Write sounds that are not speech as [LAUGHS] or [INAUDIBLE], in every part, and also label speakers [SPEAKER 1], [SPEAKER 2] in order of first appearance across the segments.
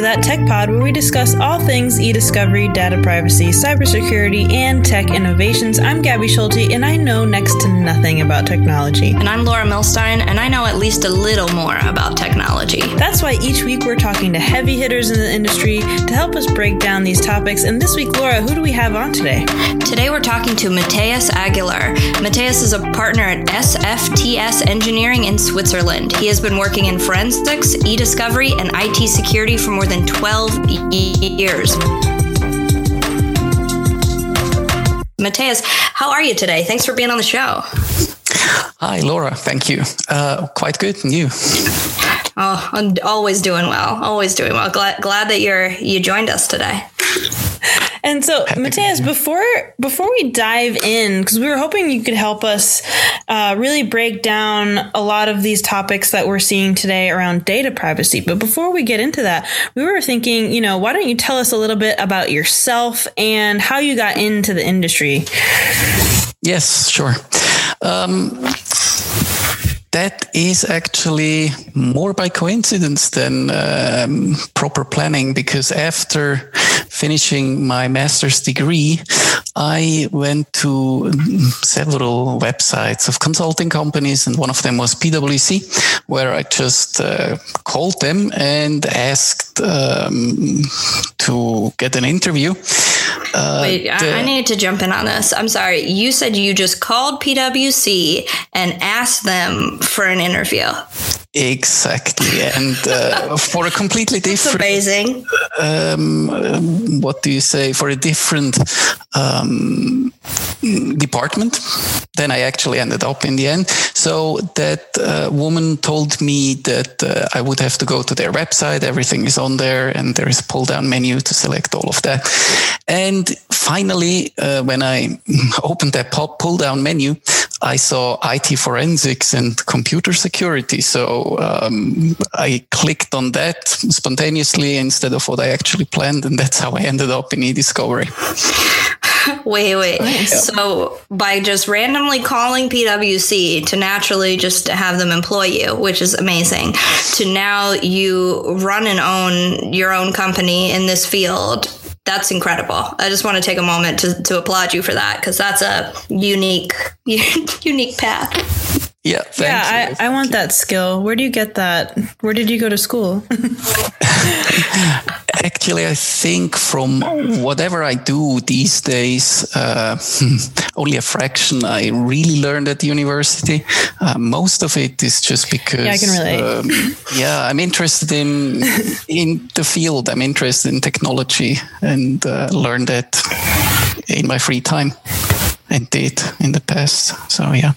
[SPEAKER 1] to That Tech Pod, where we discuss all things e discovery, data privacy, cybersecurity, and tech innovations. I'm Gabi Schulte, and I know next to nothing about technology.
[SPEAKER 2] And I'm Laura Milstein, and I know at least a little more about technology.
[SPEAKER 1] That's why each week we're talking to heavy hitters in the industry to help us break down these topics. And this week, Laura, who do we have on today?
[SPEAKER 2] Today we're talking to Mattias Aggeler. Mattias is a partner at SFTS Engineering in Switzerland. He has been working in forensics, e discovery, and IT security for more than 12 years. Mattias, how are you today? Thanks for being on the show.
[SPEAKER 3] Hi, Laura. Thank you. Uh, quite good. And you?
[SPEAKER 2] Oh, I'm always doing well. Always doing well. Glad, glad that you're you joined us today. [LAUGHS]
[SPEAKER 1] And so, Mattias, before before we dive in, because we were hoping you could help us uh, really break down a lot of these topics that we're seeing today around data privacy. But before we get into that, we were thinking, you know, why don't you tell us a little bit about yourself and how you got into the industry?
[SPEAKER 3] Yes, sure. Um, that is actually more by coincidence than um, proper planning because after finishing my master's degree, I went to several websites of consulting companies, and one of them was PwC, where I just uh, called them and asked um, to get an interview.
[SPEAKER 2] Uh, Wait, the, I need to jump in on this. I'm sorry. You said you just called PwC and asked them for an interview.
[SPEAKER 3] Exactly, [LAUGHS] and uh, for a completely different.
[SPEAKER 2] amazing.
[SPEAKER 3] Um, what do you say? For a different um, department than I actually ended up in the end. So that uh, woman told me that uh, I would have to go to their website. Everything is on there, and there is a pull-down menu to select all of that. And finally, uh, when I [LAUGHS] opened that pull-down menu, I saw IT forensics and computer security. So um, I clicked on that spontaneously instead of what I actually planned. And that's how I ended up in e-discovery. [LAUGHS]
[SPEAKER 2] wait, wait. Oh, nice. So by just randomly calling PwC to naturally just have them employ you, which is amazing, to now you run and own your own company in this field that's incredible. I just want to take a moment to, to applaud you for that because that's a unique, [LAUGHS] unique path.
[SPEAKER 3] Yeah,
[SPEAKER 1] yeah. I, I want that skill. Where do you get that? Where did you go to school? [LAUGHS]
[SPEAKER 3] Actually, I think from whatever I do these days, uh, [LAUGHS] only a fraction I really learned at the university. Uh, most of it is just because
[SPEAKER 1] yeah, I can relate. Um,
[SPEAKER 3] yeah, I'm interested in [LAUGHS] in the field. I'm interested in technology and uh, learned it in my free time and did in the past. So yeah.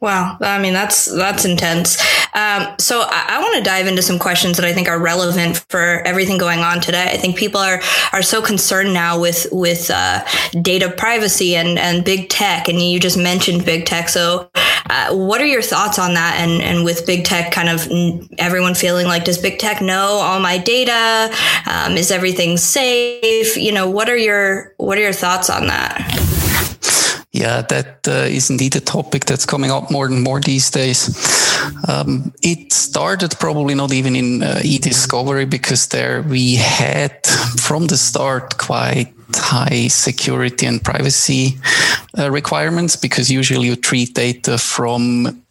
[SPEAKER 2] Wow, I mean that's that's intense. Um, so I, I want to dive into some questions that I think are relevant for everything going on today. I think people are are so concerned now with with uh, data privacy and and big tech, and you just mentioned big tech. So, uh, what are your thoughts on that? And and with big tech, kind of everyone feeling like, does big tech know all my data? Um, is everything safe? You know, what are your what are your thoughts on that?
[SPEAKER 3] Yeah, that uh, is indeed a topic that's coming up more and more these days. Um, it started probably not even in uh, e-discovery because there we had from the start quite high security and privacy uh, requirements because usually you treat data from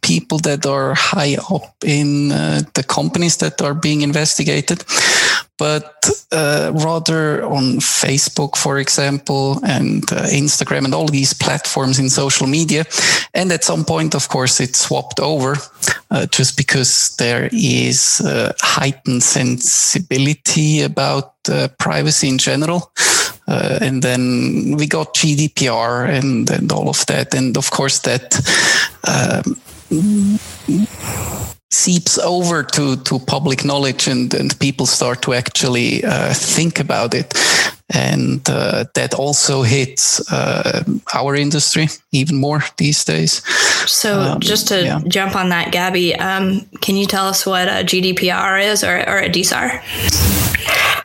[SPEAKER 3] people that are high up in uh, the companies that are being investigated but uh, rather on Facebook, for example, and uh, Instagram and all these platforms in social media. And at some point, of course, it swapped over uh, just because there is uh, heightened sensibility about uh, privacy in general. Uh, and then we got GDPR and, and all of that. And of course, that um, seeps over to, to public knowledge and, and people start to actually uh, think about it. And uh, that also hits uh, our industry even more these days.
[SPEAKER 2] So, um, just to yeah. jump on that, Gabi, um, can you tell us what a GDPR is or, or a DSAR?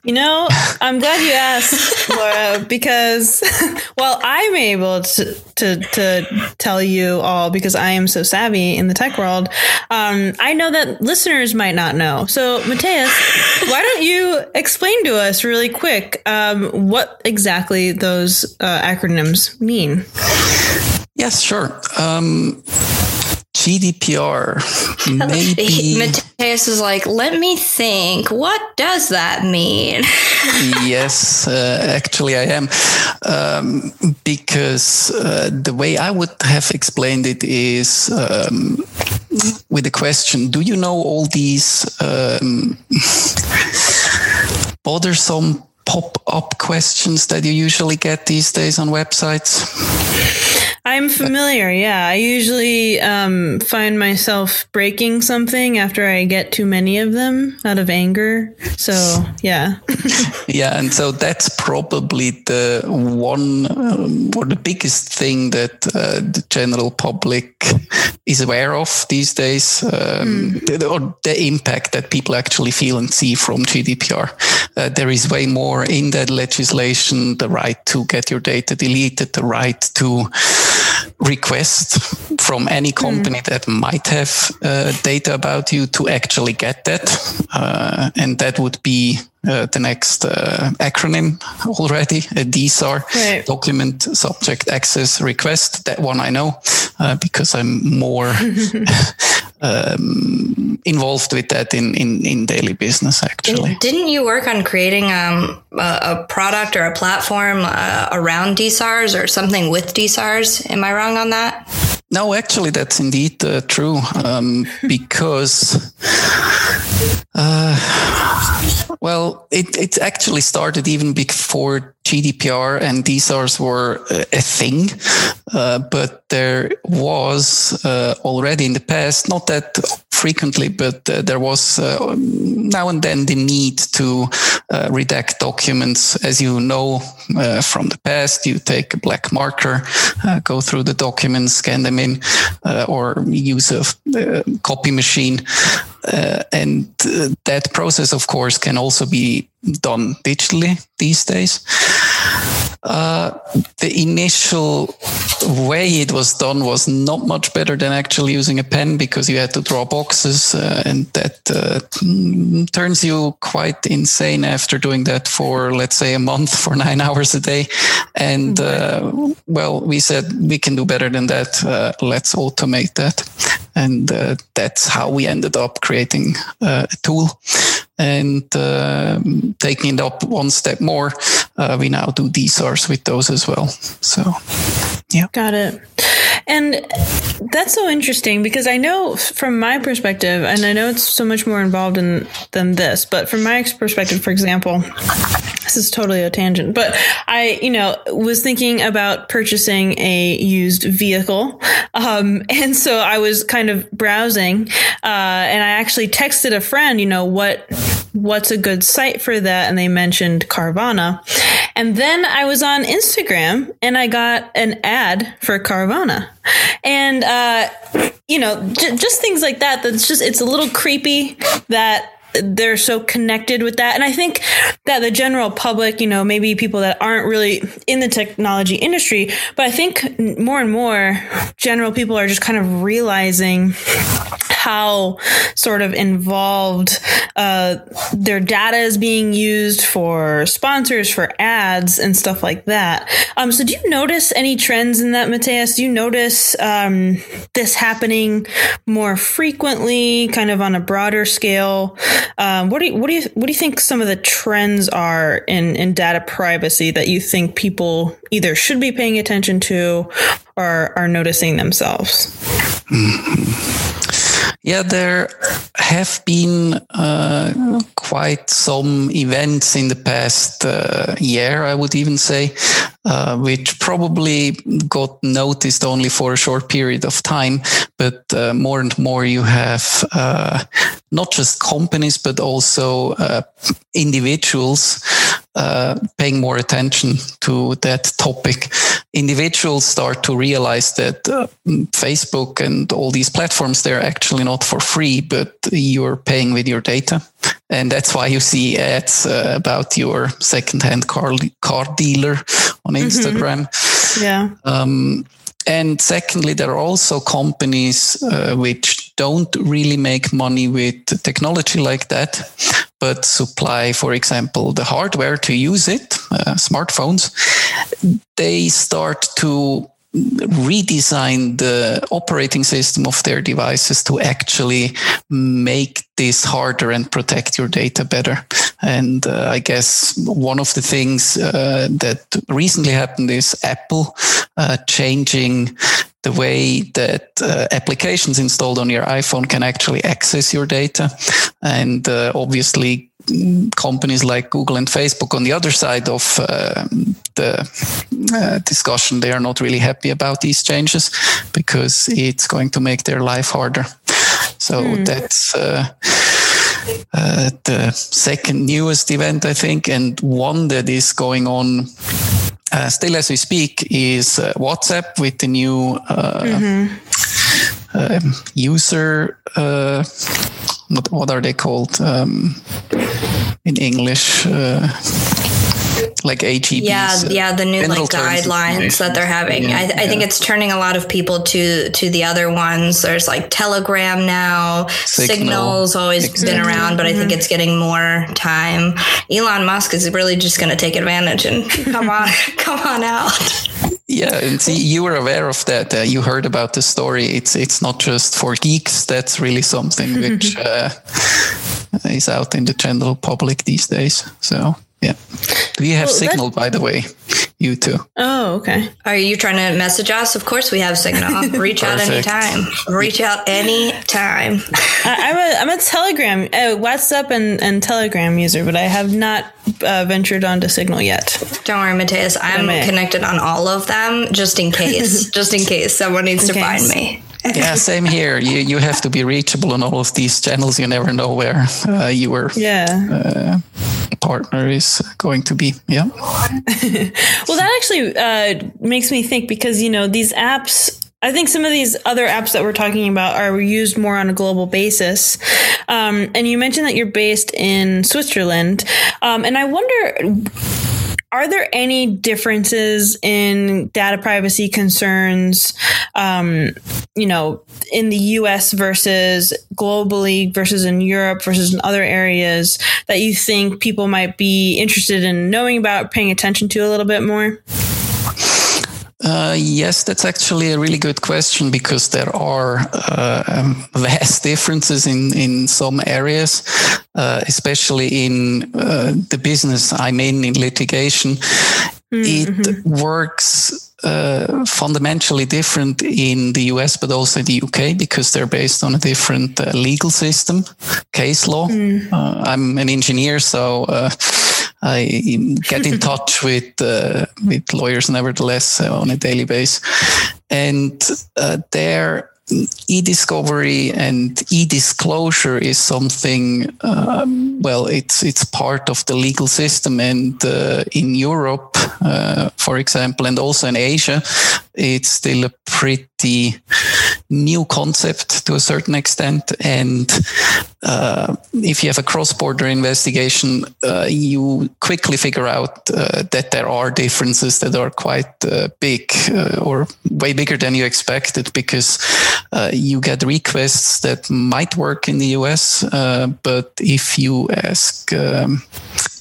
[SPEAKER 1] You know, I'm glad you asked, [LAUGHS] Laura, because [LAUGHS] while I'm able to, to, to tell you all because I am so savvy in the tech world, um, I know that listeners might not know. So, Mattias, [LAUGHS] why don't you explain to us really quick um, what exactly those uh, acronyms mean?
[SPEAKER 3] Yes, sure. Um, GDPR. [LAUGHS] Maybe.
[SPEAKER 2] Mattias is like, let me think. What does that mean? [LAUGHS]
[SPEAKER 3] yes, uh, actually, I am. Um, because uh, the way I would have explained it is um, with the question Do you know all these um, [LAUGHS] bothersome pop up questions that you usually get these days on websites?
[SPEAKER 1] I'm familiar. Yeah, I usually um, find myself breaking something after I get too many of them out of anger. So yeah, [LAUGHS]
[SPEAKER 3] yeah, and so that's probably the one um, or the biggest thing that uh, the general public is aware of these days, um, mm. or the impact that people actually feel and see from GDPR. Uh, there is way more in that legislation: the right to get your data deleted, the right to request from any company mm. that might have uh, data about you to actually get that. Uh, and that would be uh, the next uh, acronym already, a DSAR, right. Document Subject Access Request. That one I know uh, because I'm more [LAUGHS] um, involved with that in, in, in daily business, actually.
[SPEAKER 2] Didn't you work on creating um, a, a, product or a platform uh, around DSARs or something with DSARs? Am I wrong on that?
[SPEAKER 3] No, actually, that's indeed uh, true um, [LAUGHS] because, uh, well, it, it actually started even before GDPR and DSARs were a thing, uh, but there was uh, already in the past, not that frequently, but uh, there was uh, now and then the need to uh, redact documents. As you know uh, from the past, you take a black marker, go through the documents, scan them in, or use a copy machine. and that process, of course, can also be done digitally these days. Uh, the initial way it was done was not much better than actually using a pen because you had to draw boxes, uh, and that uh, turns you quite insane after doing that for, let's say, a month [LAUGHS] for nine hours a day. And uh, well, we said we can do better than that. Uh, let's automate that. And uh, that's how we ended up creating a tool and uh, taking it up one step more, uh, we now do DSARs with those as well. So, yeah.
[SPEAKER 1] Got it. And that's so interesting because I know from my perspective, and I know it's so much more involved in than this, but from my perspective, for example, this is totally a tangent, but I, you know, was thinking about purchasing a used vehicle. Um, and so I was kind of browsing, uh, and I actually texted a friend, you know, what, what's a good site for that? And they mentioned Carvana. And then I was on Instagram and I got an ad for Carvana. And, uh, you know, j- just things like that. That's just, it's a little creepy that they're so connected with that. And I think that the general public, you know, maybe people that aren't really in the technology industry, but I think more and more general people are just kind of realizing how sort of involved uh, their data is being used for sponsors, for ads, and stuff like that. Um, so, do you notice any trends in that, Mattias? Do you notice um, this happening more frequently, kind of on a broader scale? Um, what do you, what do you what do you think some of the trends are in in data privacy that you think people either should be paying attention to or are noticing themselves?
[SPEAKER 3] Mm-hmm. [LAUGHS] Yeah, there have been uh, quite some events in the past uh, year, I would even say, uh, which probably got noticed only for a short period of time. But uh, more and more, you have uh, not just companies, but also uh, individuals uh, paying more attention to that topic. Individuals start to realize that uh, Facebook and all these platforms, they're actually not for free, but you're paying with your data. And that's why you see ads uh, about your secondhand car, car dealer on mm-hmm. Instagram.
[SPEAKER 1] Mm-hmm. Yeah. Um,
[SPEAKER 3] and secondly, there are also companies uh, which don't really make money with technology like that, but supply, for example, the hardware to use it, uh, smartphones. They start to redesign the operating system of their devices to actually make this harder and protect your data better. And uh, I guess one of the things uh, that recently happened is Apple uh, changing the way that uh, applications installed on your iPhone can actually access your data. And uh, obviously, companies like Google and Facebook on the other side of uh, the uh, discussion, they are not really happy about these changes because it's going to make their life harder. So mm. that's uh, uh, the second newest event, I think, and one that is going on. Uh, still, as we speak, is uh, WhatsApp with the new mm-hmm. Um, user what, what are they called um, in English? Like AGB.
[SPEAKER 2] Yeah, yeah, the new like guidelines that they're having. Yeah, I, I yeah. think it's turning a lot of people to to the other ones. There's like Telegram now. Signal. Signal's always exactly. been around, but mm-hmm. I think mm-hmm. it's getting more time. Elon Musk is really just going to take advantage and [LAUGHS] come on, [LAUGHS] come on out.
[SPEAKER 3] Yeah, and see, you were aware of that. Uh, you heard about the story. It's it's not just for geeks. That's really something which [LAUGHS] uh, is out in the general public these days. So yeah. We have well, Signal, by the way. You too.
[SPEAKER 1] Oh, okay.
[SPEAKER 2] Are you trying to message us? Of course, we have Signal. [LAUGHS] Reach out anytime. Reach out anytime.
[SPEAKER 1] I, I'm a I'm a Telegram, uh, WhatsApp and, and Telegram user, but I have not uh, ventured onto Signal yet.
[SPEAKER 2] Don't worry, Mattias. I'm connected on all of them, just in case. [LAUGHS] just in case someone needs in to case. find me
[SPEAKER 3] yeah, [LAUGHS] same here. You you have to be reachable on all of these channels. You never know where uh, your
[SPEAKER 1] yeah. Uh,
[SPEAKER 3] partner is going to be. Yeah. [LAUGHS]
[SPEAKER 1] well, that actually uh, makes me think because you know these apps. I think some of these other apps that we're talking about are used more on a global basis. Um, and you mentioned that you're based in Switzerland, um, and I wonder are there any differences in data privacy concerns, um, you know, in the US versus globally versus in Europe versus in other areas that you think people might be interested in knowing about, paying attention to a little bit more?
[SPEAKER 3] Uh, yes, that's actually a really good question because there are uh, um, [LAUGHS] vast differences in, in some areas, uh, especially in uh, the business I'm in, in litigation. Mm-hmm. It works uh, fundamentally different in the US, but also in the UK because they're based on a different uh, legal system, case law. Mm. I'm an engineer, so I get in touch [LAUGHS] with uh, with lawyers nevertheless uh, on a daily basis, and uh, there e-discovery and e-disclosure is something um, well it's it's part of the legal system and uh, in Europe uh, for example and also in Asia it's still a pretty new concept to a certain extent. And uh, if you have a cross-border investigation uh, you quickly figure out uh, that there are differences that are quite uh, big or way bigger than you expected because uh, you get requests that might work in the US, uh, but if you ask um,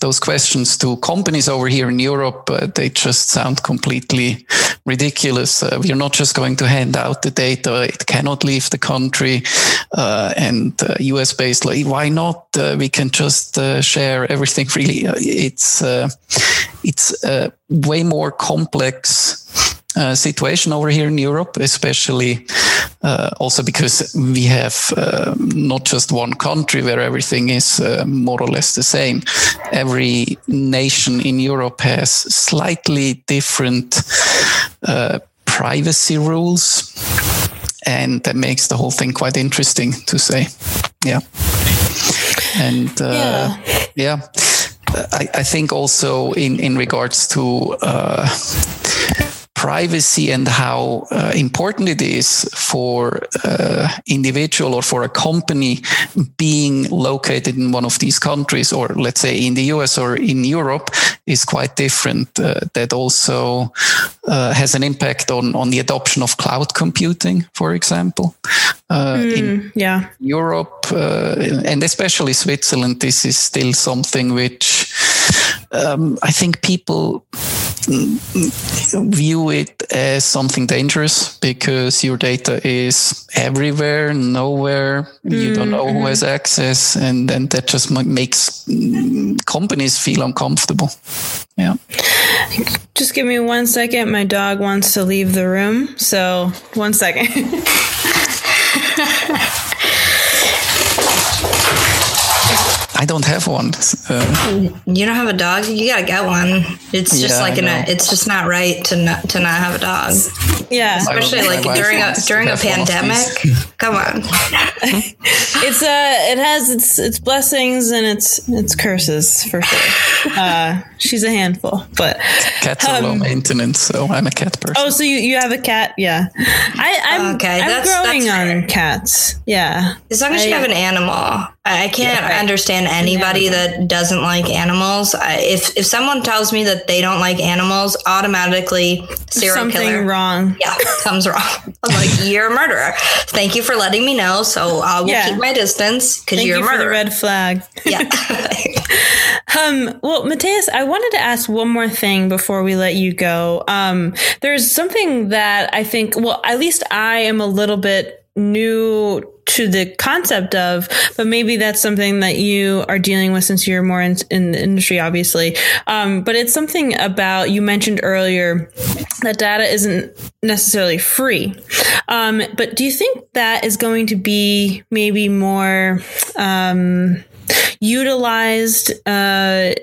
[SPEAKER 3] those questions to companies over here in Europe, uh, they just sound completely ridiculous. Uh, we're not just going to hand out the data; it cannot leave the country. Uh, and US based, like, why not? we can just share everything [LAUGHS] freely. it's it's a way more complex uh, situation over here in Europe, especially uh, also because we have uh, not just one country where everything is uh, more or less the same. Every nation in Europe has slightly different uh, privacy rules, and that makes the whole thing quite interesting to say. Yeah. And yeah. yeah I, I, think also in, in regards to uh, privacy and how uh, important it is for uh, individual or for a company being located in one of these countries or let's say in the US or in Europe is quite different uh, that also uh, has an impact on on the adoption of cloud computing for example.
[SPEAKER 1] Mm, in yeah.
[SPEAKER 3] Europe uh, and especially Switzerland this is still something which um, I think people view it as something dangerous because your data is everywhere, nowhere. You don't know who has mm-hmm. access, and and that just makes companies feel uncomfortable. Yeah.
[SPEAKER 1] Just give me one second. My dog wants to leave the room, so one second. [LAUGHS]
[SPEAKER 3] I don't have one.
[SPEAKER 2] Uh, you don't have a dog? You gotta get one. It's just yeah, like an, it's just not right to not to not have a dog.
[SPEAKER 1] Yeah,
[SPEAKER 2] especially like during a during a pandemic. [LAUGHS] Come on. [LAUGHS]
[SPEAKER 1] it's uh it has its its blessings and its its curses for sure. [LAUGHS] Uh, she's a handful, but
[SPEAKER 3] cats are um, low maintenance, so I'm a cat person.
[SPEAKER 1] Oh, so you, you have a cat? Yeah, I I'm okay. I'm that's, growing that's on cats. Yeah,
[SPEAKER 2] as long as I, you have an animal. I can't yeah, right. understand anybody that doesn't like animals. I, if if someone tells me that they don't like animals, automatically serial
[SPEAKER 1] Something
[SPEAKER 2] killer.
[SPEAKER 1] wrong.
[SPEAKER 2] Yeah, [LAUGHS] comes wrong. I'm like, [LAUGHS] you're a murderer. Thank you for letting me know. So I will yeah. keep my distance because you're
[SPEAKER 1] you
[SPEAKER 2] a murderer.
[SPEAKER 1] red flag.
[SPEAKER 2] Yeah. [LAUGHS]
[SPEAKER 1] um. Well, Mattias, I wanted to ask one more thing before we let you go. Um. There's something that I think. Well, at least I am a little bit new to the concept of, but maybe that's something that you are dealing with since you're more in, in the industry, obviously. Um, but it's something about, you mentioned earlier that data isn't necessarily free. Um, but do you think that is going to be maybe more, um, utilized uh,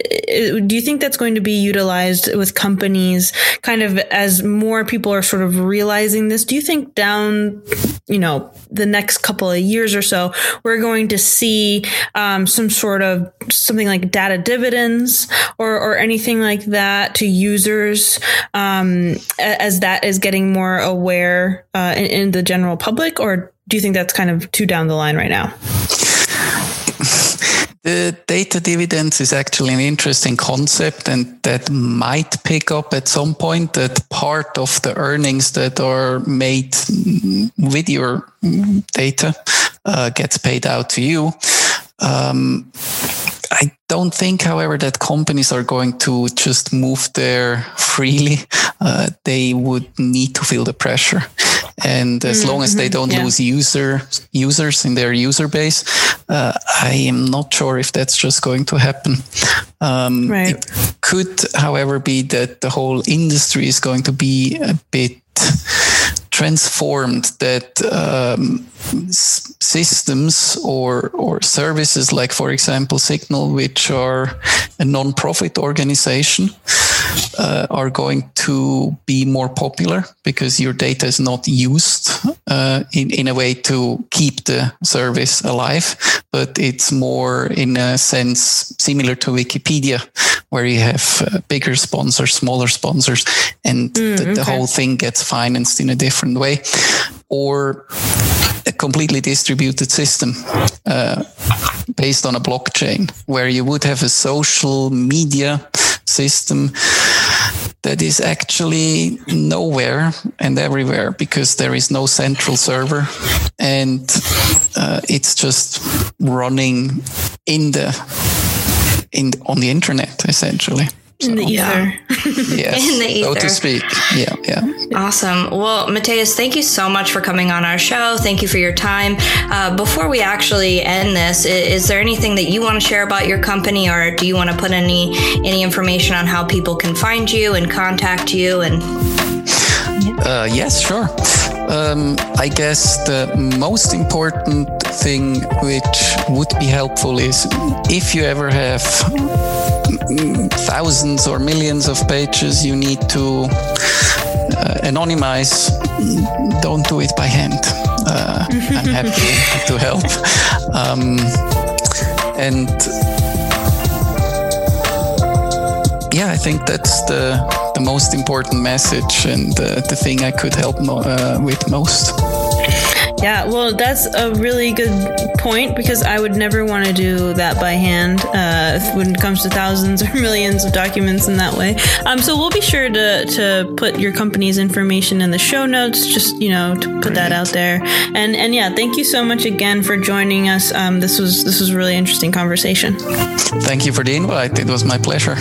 [SPEAKER 1] do you think that's going to be utilized with companies kind of as more people are sort of realizing this? Do you think down you know the next couple of years or so we're going to see um, some sort of something like data dividends or, or anything like that to users um, as that is getting more aware uh, in, in the general public? Or do you think that's kind of too down the line right now
[SPEAKER 3] the data dividends is actually an interesting concept and that might pick up at some point that part of the earnings that are made with your data uh, gets paid out to you. Um, I don't think, however, that companies are going to just move there freely. Uh, they would need to feel the pressure. And as mm-hmm. long as they mm-hmm. don't yeah. lose user users in their user base, uh, I am not sure if that's just going to happen. Um, right. It could, however, be that the whole industry is going to be a bit transformed that um, s- systems or or services like for example signal which are a non-profit organization uh, are going to be more popular because your data is not used uh, in, in a way to keep the service alive but it's more in a sense similar to wikipedia where you have uh, bigger sponsors smaller sponsors and mm, the, the okay. whole thing gets financed in a different way or completely distributed system uh, based on a blockchain where you would have a social media system that is actually nowhere and everywhere because there is no central server and uh, it's just running in the in on the internet essentially
[SPEAKER 1] in the ether. Yeah. [LAUGHS]
[SPEAKER 3] yes, in the ether. So to speak. Yeah, yeah.
[SPEAKER 2] Awesome. Well, Mattias, thank you so much for coming on our show. Thank you for your time. Uh, before we actually end this, is, is there anything that you want to share about your company, or do you want to put any any information on how people can find you and contact you and?
[SPEAKER 3] Uh, yes, sure. Um, I guess the most important thing which would be helpful is if you ever have thousands or millions of pages you need to uh, anonymize, don't do it by hand. Uh, I'm happy [LAUGHS] to help. Um, and yeah, I think that's the the most important message and uh, the thing I could help mo- uh, with most.
[SPEAKER 1] Yeah, well, that's a really good point because I would never want to do that by hand uh, when it comes to thousands [LAUGHS] or millions of documents in that way. Um, so we'll be sure to, to put your company's information in the show notes, just you know, to put Great. that out there. And and yeah, thank you so much again for joining us. Um, this was this was a really interesting conversation.
[SPEAKER 3] Thank you for the invite. It was my pleasure.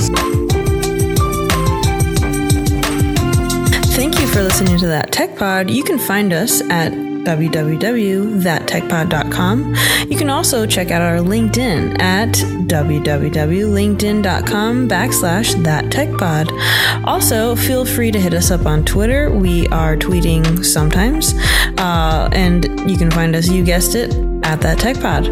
[SPEAKER 1] Thank you for listening to that Tech Pod. You can find us at www.thattechpod.com. You can also check out our LinkedIn at www.linkedin.com backslash thattechpod. Also, feel free to hit us up on Twitter. We are tweeting sometimes. Uh, and you can find us, you guessed it, at that tech pod.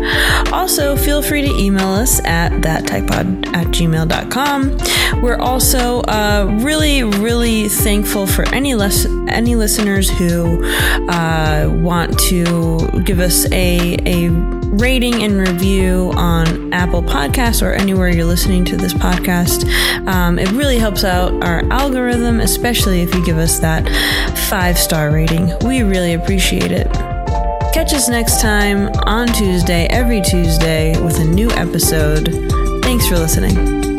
[SPEAKER 1] Also, feel free to email us at thattechpod at gmail.com. We're also uh, really, really thankful for any any listeners who uh, want to give us a a rating and review on Apple Podcasts or anywhere you're listening to this podcast. Um, it really helps out our algorithm, especially if you give us that five star rating. We really appreciate it. Catch us next time on Tuesday, every Tuesday, with a new episode. Thanks for listening.